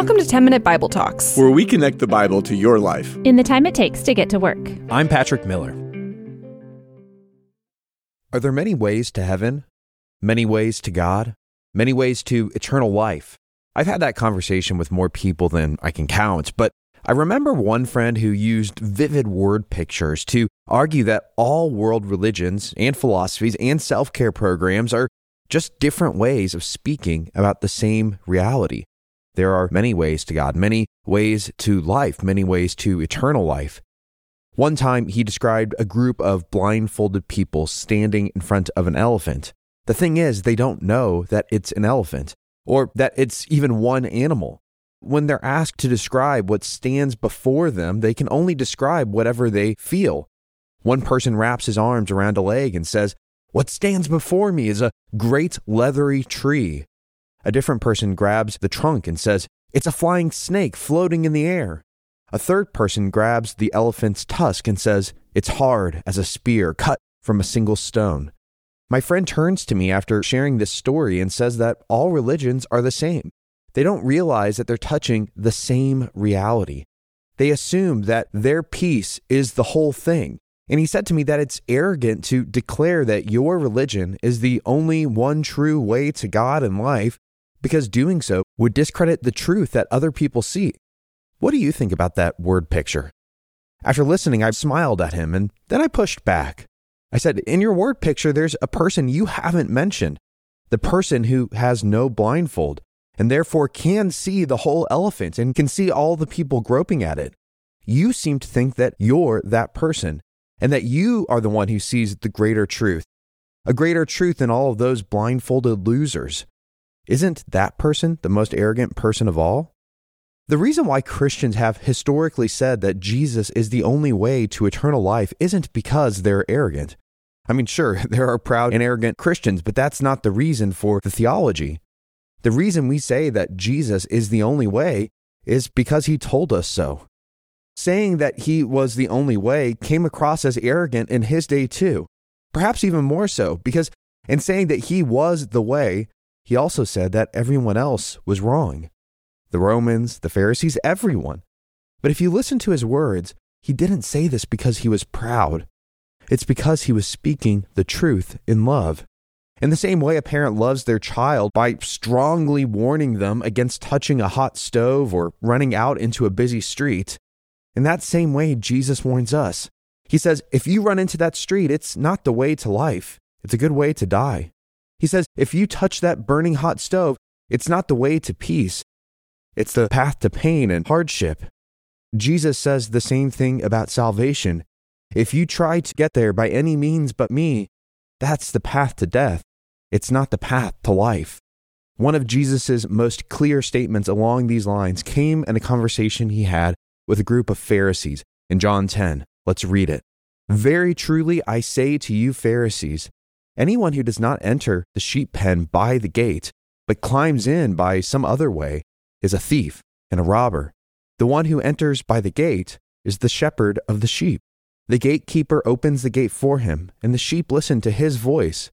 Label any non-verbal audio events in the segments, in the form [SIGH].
Welcome to 10 Minute Bible Talks. where we connect the Bible to your life. in the time it takes to get to work. I'm Patrick Miller. Are there many ways to heaven? Many ways to God? Many ways to eternal life? I've had that conversation with more people than I can count, but I remember one friend who used vivid word pictures to argue that all world religions and philosophies and self care programs are just different ways of speaking about the same reality. There are many ways to God, many ways to life, many ways to eternal life. One time, he described a group of blindfolded people standing in front of an elephant. The thing is, they don't know that it's an elephant or that it's even one animal. When they're asked to describe what stands before them, they can only describe whatever they feel. One person wraps his arms around a leg and says, What stands before me is a great leathery tree. A different person grabs the trunk and says, It's a flying snake floating in the air. A third person grabs the elephant's tusk and says, It's hard as a spear cut from a single stone. My friend turns to me after sharing this story and says that all religions are the same. They don't realize that they're touching the same reality. They assume that their piece is the whole thing. And he said to me that it's arrogant to declare that your religion is the only one true way to God and life because doing so would discredit the truth that other people see. What do you think about that word picture? After listening, I smiled at him and then I pushed back. I said, In your word picture, there's a person you haven't mentioned, the person who has no blindfold and therefore can see the whole elephant and can see all the people groping at it. You seem to think that you're that person and that you are the one who sees the greater truth, a greater truth than all of those blindfolded losers. Isn't that person the most arrogant person of all? The reason why Christians have historically said that Jesus is the only way to eternal life isn't because they're arrogant. I mean, sure, [LAUGHS] there are proud and arrogant Christians, but that's not the reason for the theology. The reason we say that Jesus is the only way is because he told us so. Saying that he was the only way came across as arrogant in his day too. Perhaps even more so, because in saying that he was the way, he also said that everyone else was wrong the Romans, the Pharisees, everyone. But if you listen to his words, he didn't say this because he was proud. It's because he was speaking the truth in love. In the same way, a parent loves their child by strongly warning them against touching a hot stove or running out into a busy street. In that same way, Jesus warns us. He says, if you run into that street, it's not the way to life, it's a good way to die. He says, if you touch that burning hot stove, it's not the way to peace, it's the path to pain and hardship. Jesus says the same thing about salvation. If you try to get there by any means but me, that's the path to death. It's not the path to life. One of Jesus' most clear statements along these lines came in a conversation he had with a group of Pharisees in John 10. Let's read it. Very truly I say to you, Pharisees, anyone who does not enter the sheep pen by the gate, but climbs in by some other way, is a thief and a robber. The one who enters by the gate is the shepherd of the sheep. The gatekeeper opens the gate for him, and the sheep listen to his voice.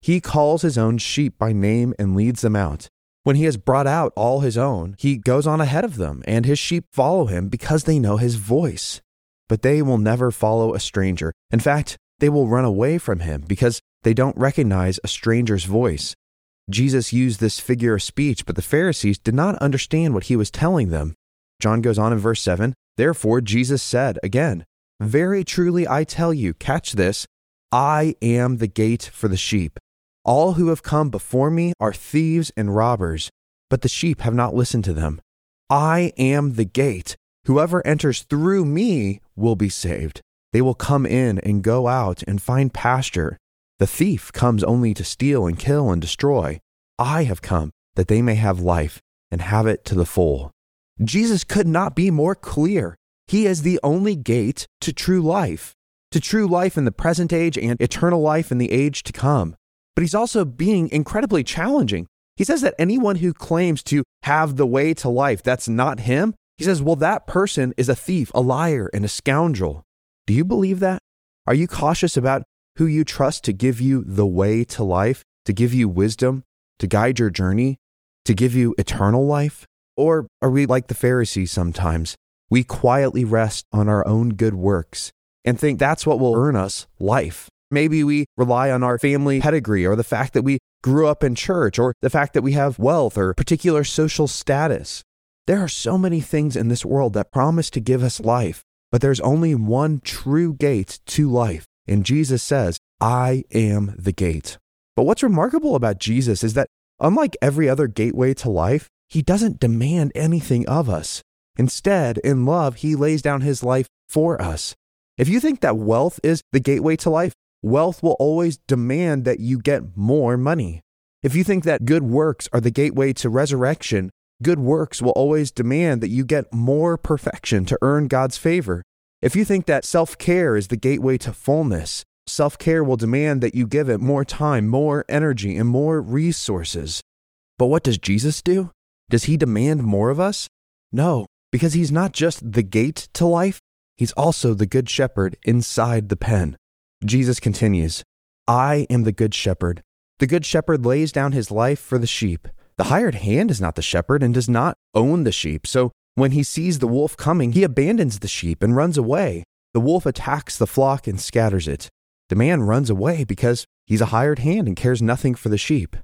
He calls his own sheep by name and leads them out. When he has brought out all his own, he goes on ahead of them, and his sheep follow him because they know his voice. But they will never follow a stranger. In fact, they will run away from him because they don't recognize a stranger's voice. Jesus used this figure of speech, but the Pharisees did not understand what he was telling them. John goes on in verse 7 Therefore, Jesus said again, Very truly I tell you, catch this, I am the gate for the sheep. All who have come before me are thieves and robbers, but the sheep have not listened to them. I am the gate. Whoever enters through me will be saved. They will come in and go out and find pasture. The thief comes only to steal and kill and destroy. I have come that they may have life and have it to the full. Jesus could not be more clear. He is the only gate to true life, to true life in the present age and eternal life in the age to come. But he's also being incredibly challenging. He says that anyone who claims to have the way to life that's not him, he says, well, that person is a thief, a liar, and a scoundrel. Do you believe that? Are you cautious about who you trust to give you the way to life, to give you wisdom, to guide your journey, to give you eternal life? Or are we like the Pharisees sometimes? We quietly rest on our own good works and think that's what will earn us life. Maybe we rely on our family pedigree or the fact that we grew up in church or the fact that we have wealth or particular social status. There are so many things in this world that promise to give us life, but there's only one true gate to life. And Jesus says, I am the gate. But what's remarkable about Jesus is that, unlike every other gateway to life, he doesn't demand anything of us. Instead, in love, he lays down his life for us. If you think that wealth is the gateway to life, wealth will always demand that you get more money. If you think that good works are the gateway to resurrection, good works will always demand that you get more perfection to earn God's favor. If you think that self care is the gateway to fullness, self care will demand that you give it more time, more energy, and more resources. But what does Jesus do? Does he demand more of us? No, because he's not just the gate to life, he's also the good shepherd inside the pen. Jesus continues I am the good shepherd. The good shepherd lays down his life for the sheep. The hired hand is not the shepherd and does not own the sheep. So when he sees the wolf coming, he abandons the sheep and runs away. The wolf attacks the flock and scatters it. The man runs away because he's a hired hand and cares nothing for the sheep.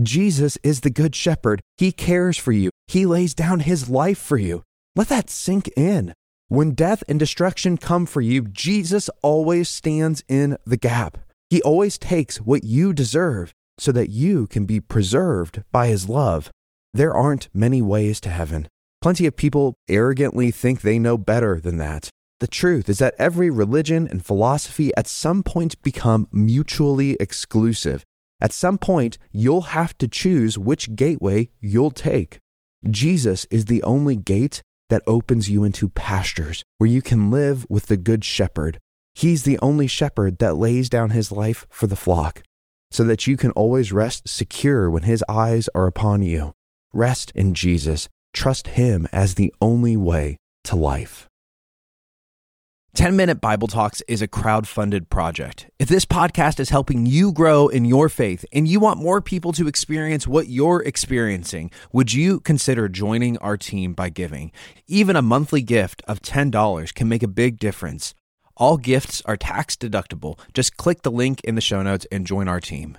Jesus is the good shepherd. He cares for you. He lays down his life for you. Let that sink in. When death and destruction come for you, Jesus always stands in the gap. He always takes what you deserve so that you can be preserved by his love. There aren't many ways to heaven. Plenty of people arrogantly think they know better than that. The truth is that every religion and philosophy at some point become mutually exclusive. At some point, you'll have to choose which gateway you'll take. Jesus is the only gate that opens you into pastures where you can live with the Good Shepherd. He's the only shepherd that lays down his life for the flock, so that you can always rest secure when his eyes are upon you. Rest in Jesus. Trust him as the only way to life. 10 Minute Bible Talks is a crowd funded project. If this podcast is helping you grow in your faith and you want more people to experience what you're experiencing, would you consider joining our team by giving? Even a monthly gift of $10 can make a big difference. All gifts are tax deductible. Just click the link in the show notes and join our team.